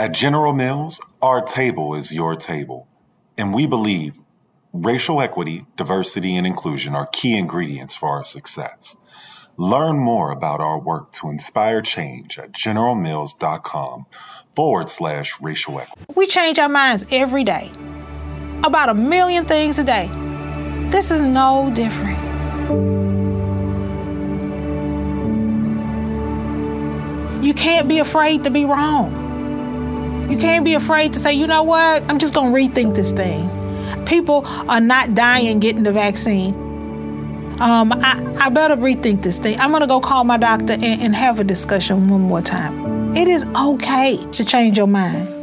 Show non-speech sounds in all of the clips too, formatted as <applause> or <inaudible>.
At General Mills, our table is your table, and we believe racial equity, diversity, and inclusion are key ingredients for our success. Learn more about our work to inspire change at generalmills.com forward slash racial equity. We change our minds every day about a million things a day. This is no different. You can't be afraid to be wrong. You can't be afraid to say, you know what, I'm just going to rethink this thing. People are not dying getting the vaccine. Um, I, I better rethink this thing. I'm going to go call my doctor and, and have a discussion one more time. It is okay to change your mind.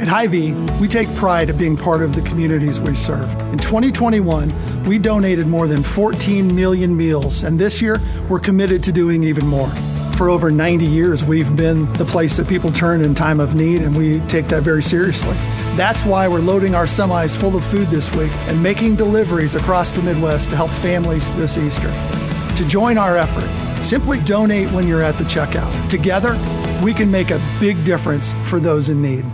At Hy-Vee, we take pride of being part of the communities we serve. In 2021, we donated more than 14 million meals, and this year, we're committed to doing even more. For over 90 years, we've been the place that people turn in time of need, and we take that very seriously. That's why we're loading our semis full of food this week and making deliveries across the Midwest to help families this Easter. To join our effort, simply donate when you're at the checkout. Together, we can make a big difference for those in need.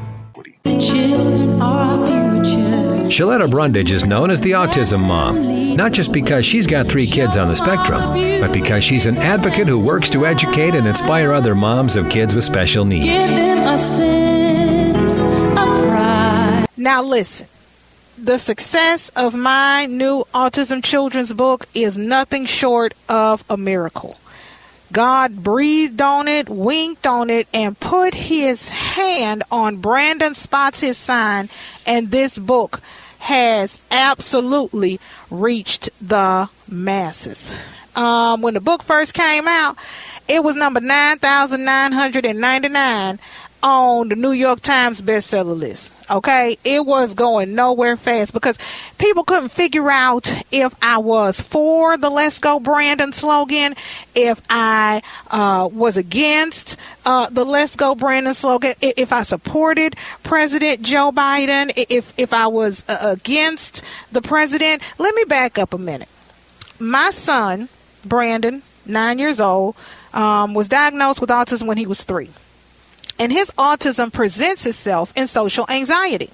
The children are. Shaletta Brundage is known as the Autism Mom, not just because she's got three kids on the spectrum, but because she's an advocate who works to educate and inspire other moms of kids with special needs. Give them a sense of pride. Now, listen. The success of my new autism children's book is nothing short of a miracle. God breathed on it, winked on it, and put his hand on Brandon Saw the Sign, and this book has absolutely reached the masses. Um, when the book first came out, it was number 9,999 on the New York Times bestseller list. Okay, it was going nowhere fast because people couldn't figure out if I was for the "Let's Go Brandon" slogan, if I uh, was against uh, the "Let's Go Brandon" slogan, if I supported President Joe Biden, if if I was uh, against the president. Let me back up a minute. My son, Brandon, nine years old, um, was diagnosed with autism when he was three and his autism presents itself in social anxiety.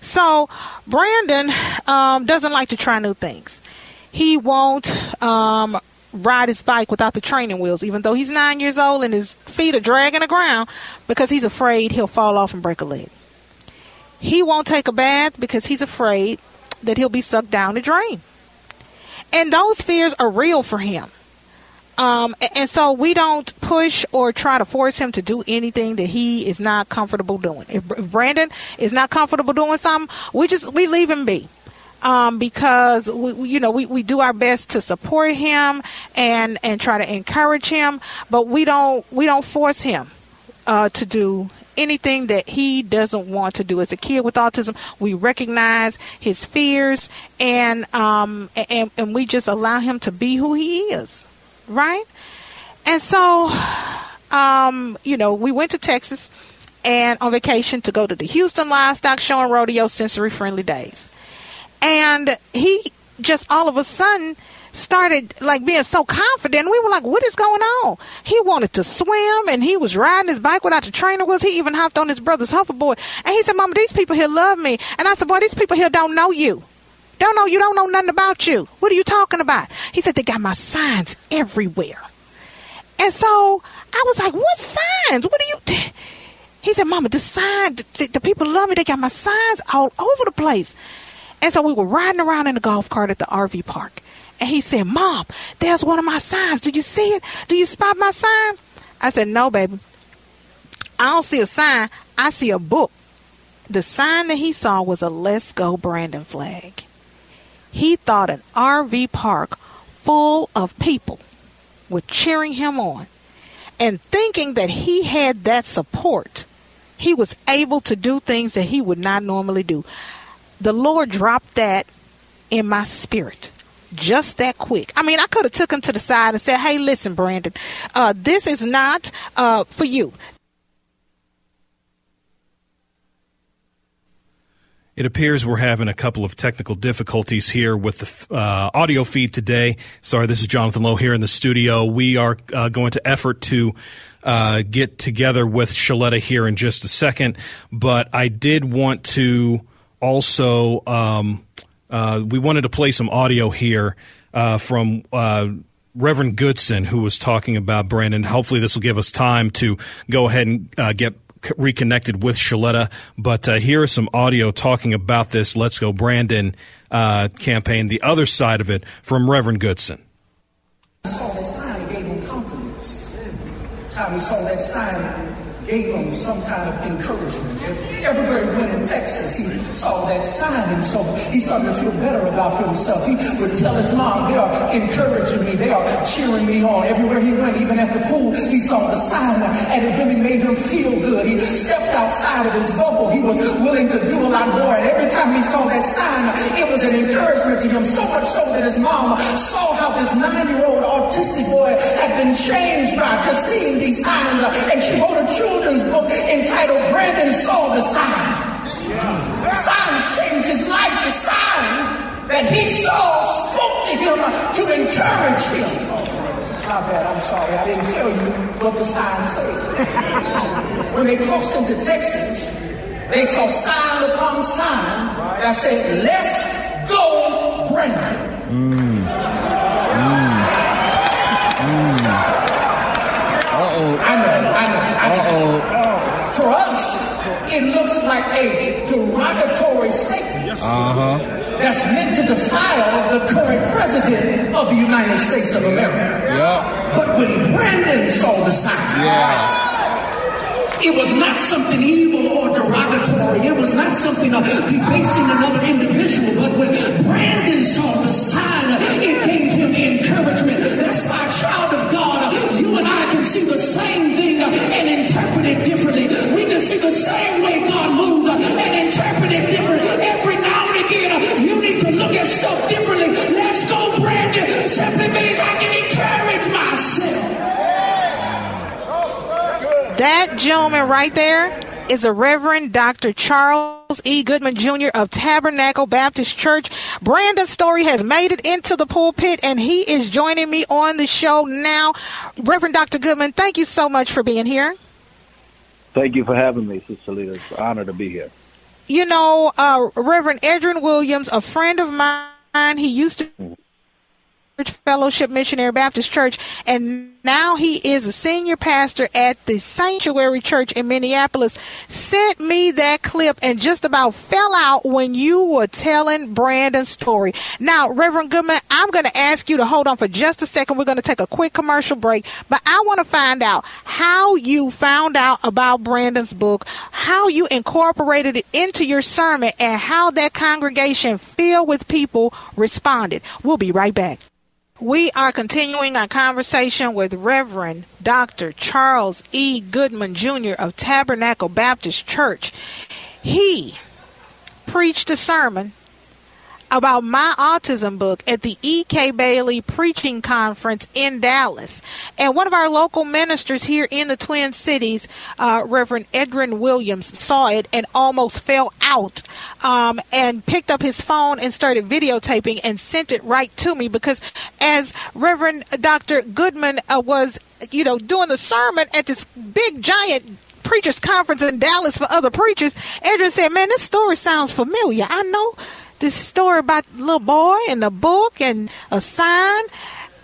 So, Brandon um, doesn't like to try new things. He won't um, ride his bike without the training wheels, even though he's nine years old and his feet are dragging the ground because he's afraid he'll fall off and break a leg. He won't take a bath because he's afraid that he'll be sucked down the drain. And those fears are real for him. Um, and so we don't push or try to force him to do anything that he is not comfortable doing. If, Brandon is not comfortable doing something, we just we leave him be. Um, because we- you know we, we do our best to support him and and try to encourage him, but we don't we don't force him uh, to do anything that he doesn't want to do. As a kid with autism, we recognize his fears and um, and and we just allow him to be who he is, right? And so, um, you know, we went to Texas and on vacation to go to the Houston Livestock Show and Rodeo Sensory Friendly Days. And he just all of a sudden started like being so confident. We were like, what is going on? He wanted to swim and he was riding his bike without the trainer was. He even hopped on his brother's hoverboard. And he said, Mama, these people here love me. And I said, boy, these people here don't know you. Don't know you, don't know nothing about you. What are you talking about? He said, they got my signs everywhere. And so I was like, what signs? What are you? T-? He said, Mama, the sign, the, the people love me. They got my signs all over the place. And so we were riding around in the golf cart at the RV park. And he said, Mom, there's one of my signs. Do you see it? Do you spot my sign? I said, No, baby. I don't see a sign. I see a book. The sign that he saw was a Let's Go Brandon flag. He thought an RV park full of people were cheering him on. And thinking that he had that support, he was able to do things that he would not normally do. The Lord dropped that in my spirit just that quick. I mean, I could have took him to the side and said, "Hey, listen, Brandon, uh, this is not uh, for you. It appears we're having a couple of technical difficulties here with the uh, audio feed today. Sorry, this is Jonathan Lowe here in the studio. We are uh, going to effort to uh, get together with Shaletta here in just a second, but I did want to also um, uh, we wanted to play some audio here uh, from. Uh, Reverend Goodson, who was talking about Brandon. Hopefully, this will give us time to go ahead and get reconnected with Shaletta. But uh, here is some audio talking about this Let's Go Brandon uh, campaign, the other side of it from Reverend Goodson. I saw that sign gave him confidence. Saw that sign gave him some kind of encouragement. Everywhere he went in Texas, he saw that sign, and so he started to feel better about himself. He would tell his mom, they are encouraging me, they are cheering me on. Everywhere he went, even at the pool, he saw the sign, and it really made him feel good. He stepped outside of his bubble. He was willing to do a lot more, and every time he saw that sign, it was an encouragement to him, so much so that his mom saw how this nine-year-old autistic boy had been changed by just seeing these signs, and she wrote a children's children's book entitled Brandon Saw the Sign. Sign changed his life. The sign that he saw spoke to him to encourage him. My bad, I'm sorry, I didn't tell you what the sign said. when they crossed into Texas, they saw sign upon sign that said, Let's go, Brandon. Like a derogatory statement. Uh-huh. That's meant to defile the current president of the United States of America. Yeah. But when Brandon saw the sign, yeah. It was not something evil or derogatory. It was not something of debasing another individual. But when Brandon saw the sign, it gave him encouragement. That's why, child of God, you and I can see the same thing and interpret it differently. We can see the same way God moves and interpret it differently. Every now and again, you need to look at stuff differently. Let's go, Brandon. Simply means I can That gentleman right there is a Reverend Dr. Charles E. Goodson Jr. of Tabernacle Baptist Church. Brandon's story has made it into the pulpit, and he is joining me on the show now. Reverend Dr. Goodson, thank you so much for being here. Thank you for having me, Sister Lita. It's an honor to be here. You know, uh, Reverend Edrin Williams, a friend of mine, he used to. Fellowship Missionary Baptist Church, and now he is a senior pastor at the Sanctuary Church in Minneapolis. Sent me that clip and just about fell out when you were telling Brandon's story. Now, Reverend Goodson, I'm going to ask you to hold on for just a second. We're going to take a quick commercial break, but I want to find out how you found out about Brandon's book, how you incorporated it into your sermon, and how that congregation filled with people responded. We'll be right back. We are continuing our conversation with Reverend Dr. Charles E. Goodson Jr. of Tabernacle Baptist Church. He preached a sermon about my autism book at the E.K. Bailey Preaching Conference in Dallas. And one of our local ministers here in the Twin Cities, uh, Reverend Edrin Williams, saw it and almost fell out um, and picked up his phone and started videotaping and sent it right to me because as Reverend Dr. Goodson uh, was, you know, doing the sermon at this big giant preachers conference in Dallas for other preachers, Edrin said, man, this story sounds familiar. I know this story about the little boy and a book and a sign.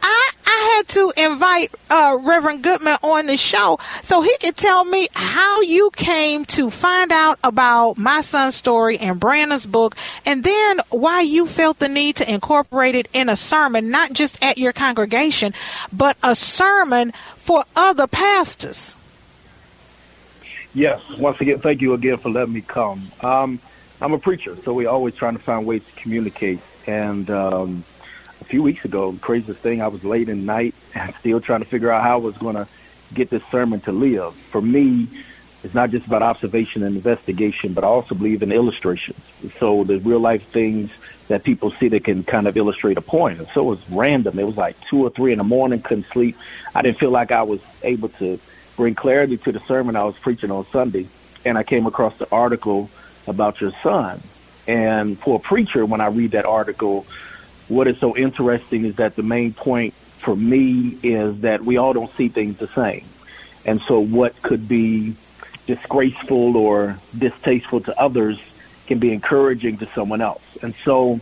I, I had to invite uh, Reverend Goodson on the show so he could tell me how you came to find out about my son's story and Brandon's book, and then why you felt the need to incorporate it in a sermon, not just at your congregation, but a sermon for other pastors. Yes, once again, thank you again for letting me come. Um, I'm a preacher, so we're always trying to find ways to communicate. And um, a few weeks ago, craziest thing, I was late in night <laughs> and still trying to figure out how I was going to get this sermon to live. For me, it's not just about observation and investigation, but I also believe in illustrations. So the real life things that people see that can kind of illustrate a point. And so it was random. It was like two or three in the morning, couldn't sleep. I didn't feel like I was able to bring clarity to the sermon I was preaching on Sunday. And I came across the article about your son. And for a preacher, when I read that article, what is so interesting is that the main point for me is that we all don't see things the same. And so what could be disgraceful or distasteful to others can be encouraging to someone else. And so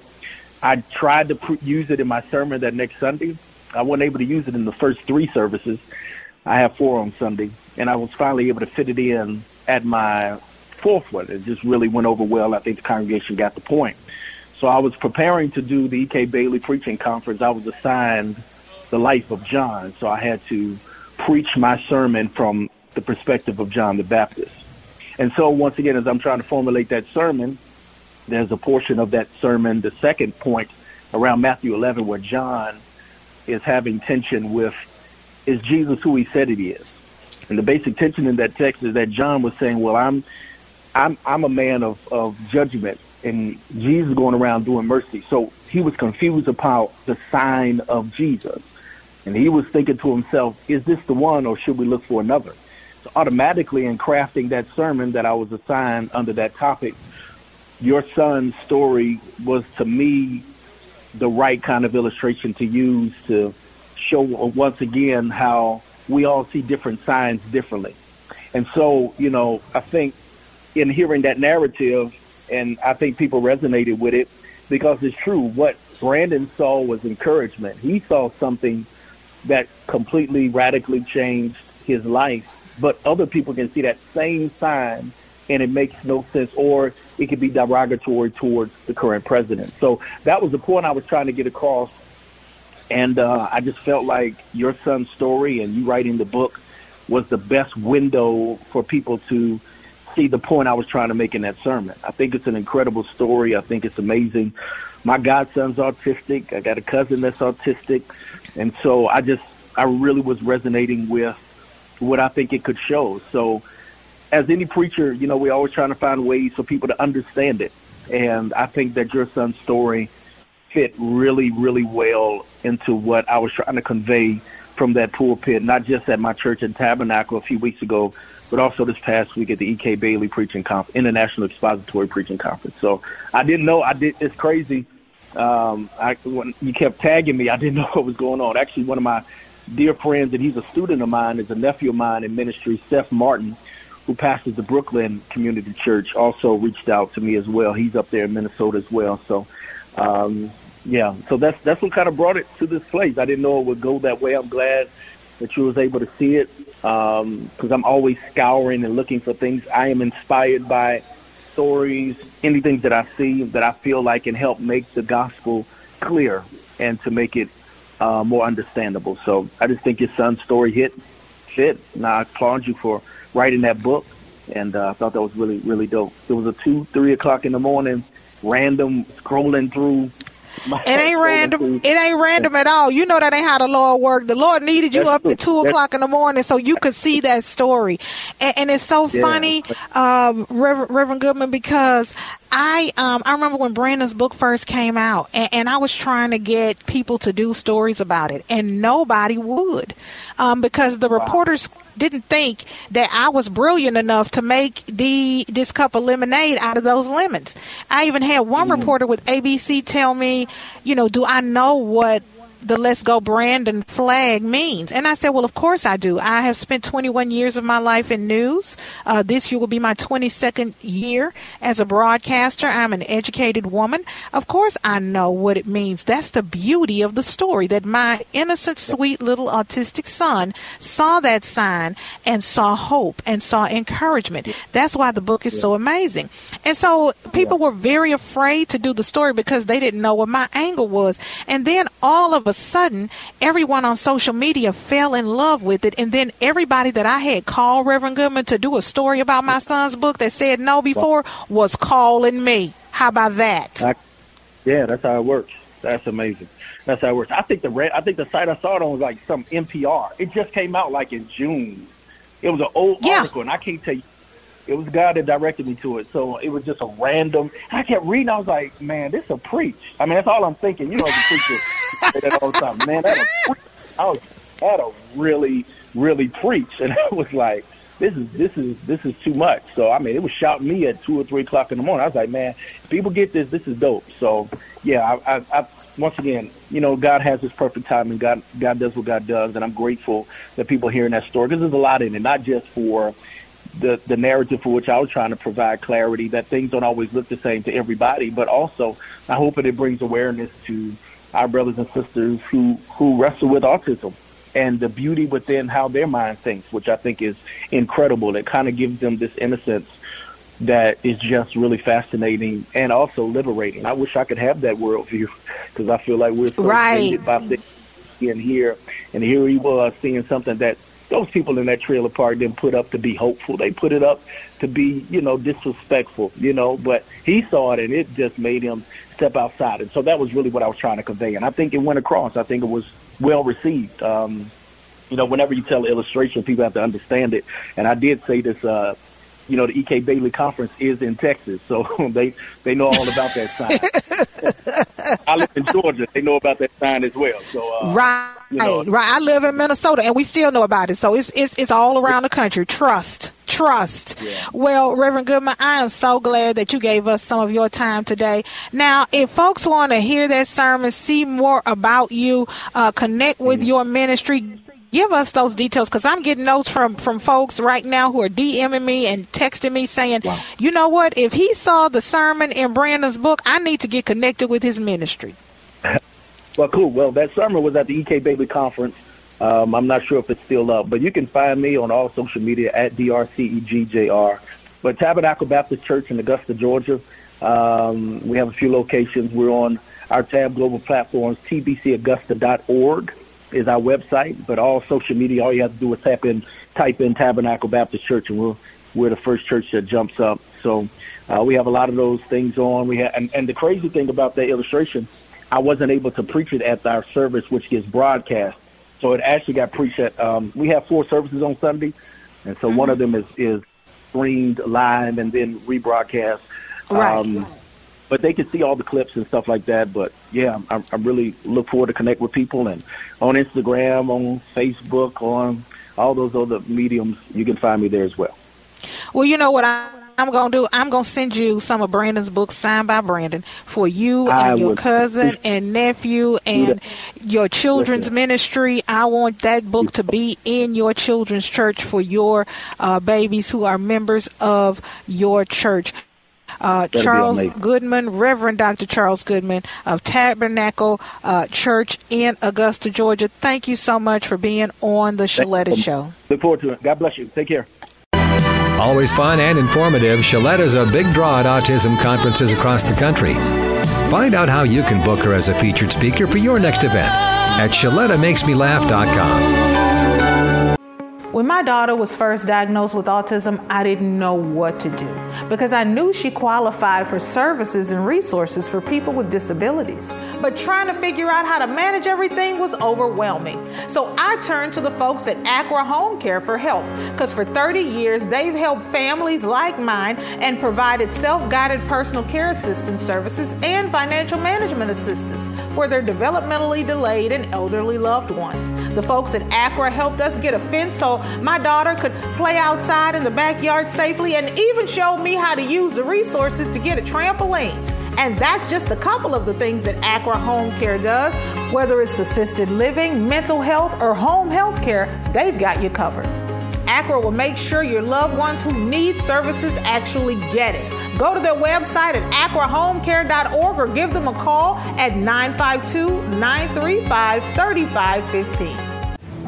I tried to pr- use it in my sermon that next Sunday. I wasn't able to use it in the first three services. I have four on Sunday, and I was finally able to fit it in at my fourth one. It just really went over well. I think the congregation got the point. So I was preparing to do the E.K. Bailey preaching conference. I was assigned the life of John, so I had to preach my sermon from the perspective of John the Baptist. And so once again, as I'm trying to formulate that sermon, there's a portion of that sermon, the second point around Matthew 11, where John is having tension with, is Jesus who he said he is? And the basic tension in that text is that John was saying, well, I'm, I'm, I'm a man of, of judgment and Jesus going around doing mercy. So he was confused about the sign of Jesus. And he was thinking to himself, is this the one or should we look for another? So automatically in crafting that sermon that I was assigned under that topic, your son's story was to me the right kind of illustration to use to show once again how we all see different signs differently. And so, you know, I think in hearing that narrative, and I think people resonated with it because it's true. What Brandon saw was encouragement. He saw something that completely radically changed his life, but other people can see that same sign and it makes no sense, or it could be derogatory towards the current president. So that was the point I was trying to get across. And uh, I just felt like your son's story and you writing the book was the best window for people to see the point I was trying to make in that sermon. I think it's an incredible story. I think it's amazing. My godson's autistic. I got a cousin that's autistic. And so I just, I really was resonating with what I think it could show. So as any preacher, you know, we're always trying to find ways for people to understand it. And I think that your son's story fit really, really well into what I was trying to convey from that pulpit, not just at my church in Tabernacle a few weeks ago, but also this past week at the E.K. Bailey Preaching Conference, International Expository Preaching Conference. So I didn't know. I did. It's crazy. Um, I when you kept tagging me, I didn't <laughs> know what was going on. Actually, one of my dear friends, and he's a student of mine, is a nephew of mine in ministry, Seth Martin who pastors the Brooklyn Community Church, also reached out to me as well. He's up there in Minnesota as well. So, um, yeah, so that's that's what kind of brought it to this place. I didn't know it would go that way. I'm glad that you was able to see it because um, I'm always scouring and looking for things. I am inspired by stories, anything that I see that I feel like can help make the gospel clear and to make it uh, more understandable. So I just think your son's story hit fit. And I applaud you for writing that book, and uh, I thought that was really really dope. It was a two three o'clock in the morning, random scrolling through. My it ain't random. It ain't random at all. You know that ain't how the Lord worked. The Lord needed you That's up true. at two o'clock in the morning so you could see that story. And, and it's so yeah. funny, um, Reverend, Reverend Goodson, because I um I remember when Brandon's book first came out, and, and, I was trying to get people to do stories about it, and nobody would, um, because the wow. reporters didn't think that I was brilliant enough to make the this cup of lemonade out of those lemons. I even had one mm. reporter with ABC tell me, you know, do I know what the Let's Go Brandon flag means. And I said, Well, of course I do. I have spent 21 years of my life in news. Uh, this year will be my 22nd year as a broadcaster. I'm an educated woman. Of course I know what it means. That's the beauty of the story that my innocent, sweet little autistic son saw that sign and saw hope and saw encouragement. That's why the book is so amazing. And so people were very afraid to do the story because they didn't know what my angle was. And then all of a sudden, everyone on social media fell in love with it. And then everybody that I had called Reverend Goodson to do a story about my son's book that said no before was calling me. How about that? I, yeah, that's how it works. That's amazing. That's how it works. I think the red, I think the site I saw it on was like some NPR. It just came out like in June. It was an old yeah. article, and I can't tell you it was God that directed me to it. So it was just a random. I kept reading. I was like, man, this a preach. I mean, that's all I'm thinking. You know, a preacher, <laughs> say that all the time. Man, that a preach. I was that a really, really preach. And I was like, this is this is this is too much. So I mean, it was shouting me at two or three o'clock in the morning. I was like, man, people get this, this is dope. So yeah, I, I, I once again, you know, God has His perfect timing. God God does what God does, and I'm grateful that people are hearing that story because there's a lot in it, not just for the the narrative for which I was trying to provide clarity that things don't always look the same to everybody, but also I hope that it brings awareness to our brothers and sisters who who wrestle with autism and the beauty within how their mind thinks, which I think is incredible. It kind of gives them this innocence that is just really fascinating and also liberating. I wish I could have that worldview because I feel like we're so right. by things in here, and here he was seeing something that those people in that trailer park didn't put up to be hopeful. They put it up to be, you know, disrespectful, you know, but he saw it and it just made him step outside. And so that was really what I was trying to convey. And I think it went across. I think it was well received. Um, you know, whenever you tell an illustration, people have to understand it. And I did say this, uh, you know, the EK Bailey conference is in Texas, so <laughs> they they know all about that sign. <laughs> I live in Georgia; they know about that sign as well. So uh, right, you know, right. I live in Minnesota, and we still know about it. So it's it's it's all around the country. Trust, trust. Yeah. Well, Reverend Goodson, I am so glad that you gave us some of your time today. Now, if folks want to hear that sermon, see more about you, uh, connect with your ministry. Give us those details because I'm getting notes from from folks right now who are DMing me and texting me saying, you know what? If he saw the sermon in Brandon's book, I need to get connected with his ministry. <laughs> Well, cool. Well, that sermon was at the EK Bailey conference. Um, I'm not sure if it's still up, but you can find me on all social media at drcegjr. But Tabernacle Baptist Church in Augusta, Georgia. Um, we have a few locations. We're on our Tab Global platforms, tbcaugusta.org is our website, but all social media, all you have to do is tap in, type in Tabernacle Baptist Church, and we're we're the first church that jumps up. So uh, we have a lot of those things on. We have, and, and the crazy thing about that illustration, I wasn't able to preach it at our service, which gets broadcast. So it actually got preached at. Um, we have four services on Sunday, and so one of them is is streamed live and then rebroadcast. Right. Um, but they can see all the clips and stuff like that. But yeah, I, I really look forward to connect with people and on Instagram, on Facebook, on all those other mediums. You can find me there as well. Well, you know what I, I'm going to do? I'm going to send you some of Brandon's books signed by Brandon for you I and your cousin and nephew and your children's ministry. I want that book to be in your children's church for your uh, babies who are members of your church. Uh, Charles. Goodson, Reverend Dr. Charles Goodson of Tabernacle uh, Church in Augusta, Georgia. Thank you so much for being on the Shaletta Show. Look forward to it. God bless you. Take care. Always fun and informative, Shaletta's a big draw at autism conferences across the country. Find out how you can book her as a featured speaker for your next event at ShalettaMakesMeLaugh.com. When my daughter was first diagnosed with autism, I didn't know what to do because I knew she qualified for services and resources for people with disabilities. But trying to figure out how to manage everything was overwhelming. So I turned to the folks at Acra Home Care for help because for 30 years they've helped families like mine and provided self guided personal care assistance services and financial management assistance for their developmentally delayed and elderly loved ones. The folks at Acra helped us get a fence so my daughter could play outside in the backyard safely and even showed me how to use the resources to get a trampoline. And that's just a couple of the things that Acra Home Care does. Whether it's assisted living, mental health, or home health care, they've got you covered. Acra will make sure your loved ones who need services actually get it. Go to their website at acrahomecare.org or give them a call at 952 935 3515.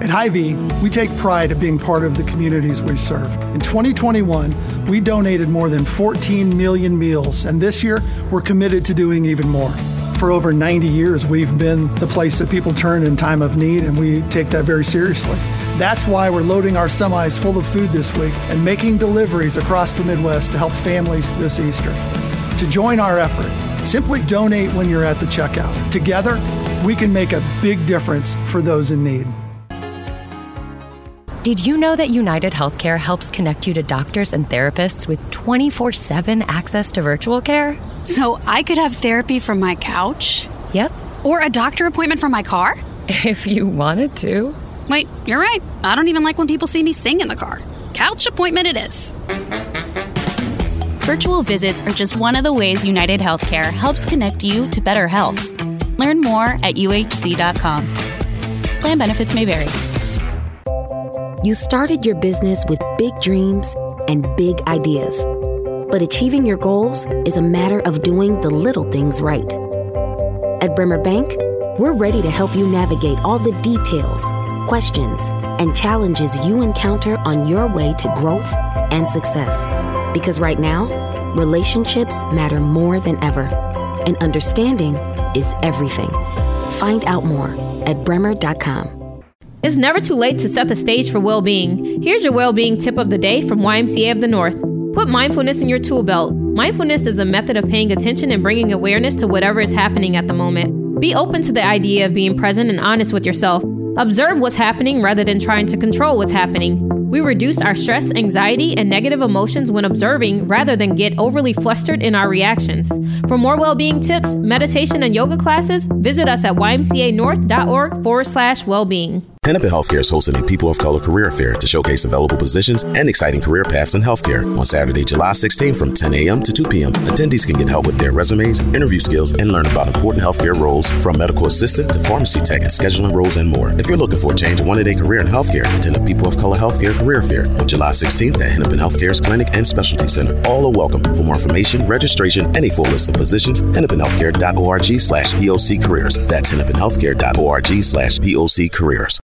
At Hy-Vee, we take pride of being part of the communities we serve. In 2021, we donated more than 14 million meals, and this year, we're committed to doing even more. For over 90 years, we've been the place that people turn in time of need, and we take that very seriously. That's why we're loading our semis full of food this week and making deliveries across the Midwest to help families this Easter. To join our effort, simply donate when you're at the checkout. Together, we can make a big difference for those in need. Did you know that United Healthcare helps connect you to doctors and therapists with 24 7 access to virtual care? So I could have therapy from my couch? Yep, Or a doctor appointment from my car? <laughs> if you wanted to. Wait, you're right. I don't even like when people see me sing in the car. couch appointment it is. Virtual visits are just one of the ways United Healthcare helps connect you to better health. Learn more at uhc.com. Plan benefits may vary. You started your business with big dreams and big ideas. But achieving your goals is a matter of doing the little things right. At Bremer Bank, we're ready to help you navigate all the details, questions, and challenges you encounter on your way to growth and success. Because right now, relationships matter more than ever, and understanding is everything. Find out more at bremer.com. It's never too late to set the stage for well being. Here's your well being tip of the day from YMCA of the North. Put mindfulness in your tool belt. Mindfulness is a method of paying attention and bringing awareness to whatever is happening at the moment. Be open to the idea of being present and honest with yourself. Observe what's happening rather than trying to control what's happening. We reduce our stress, anxiety, and negative emotions when observing rather than get overly flustered in our reactions. For more well being tips, meditation, and yoga classes, visit us at ymcanorth.org forward slash well being. Hennepin Healthcare is hosting a People of Color Career Fair to showcase available positions and exciting career paths in healthcare on Saturday, July 16 from 10 a.m. to 2 p.m. Attendees can get help with their resumes, interview skills, and learn about important healthcare roles from medical assistant to pharmacy tech and scheduling roles and more. If you're looking for a change and wanted a career in healthcare, attend the People of Color Healthcare Career Fair on July 16th at Hennepin Healthcare's Clinic and Specialty Center. All are welcome. For more information, registration, and a full list of positions, hennepinhealthcare.org slash POC careers. That's hennepinhealthcare.org slash POC careers.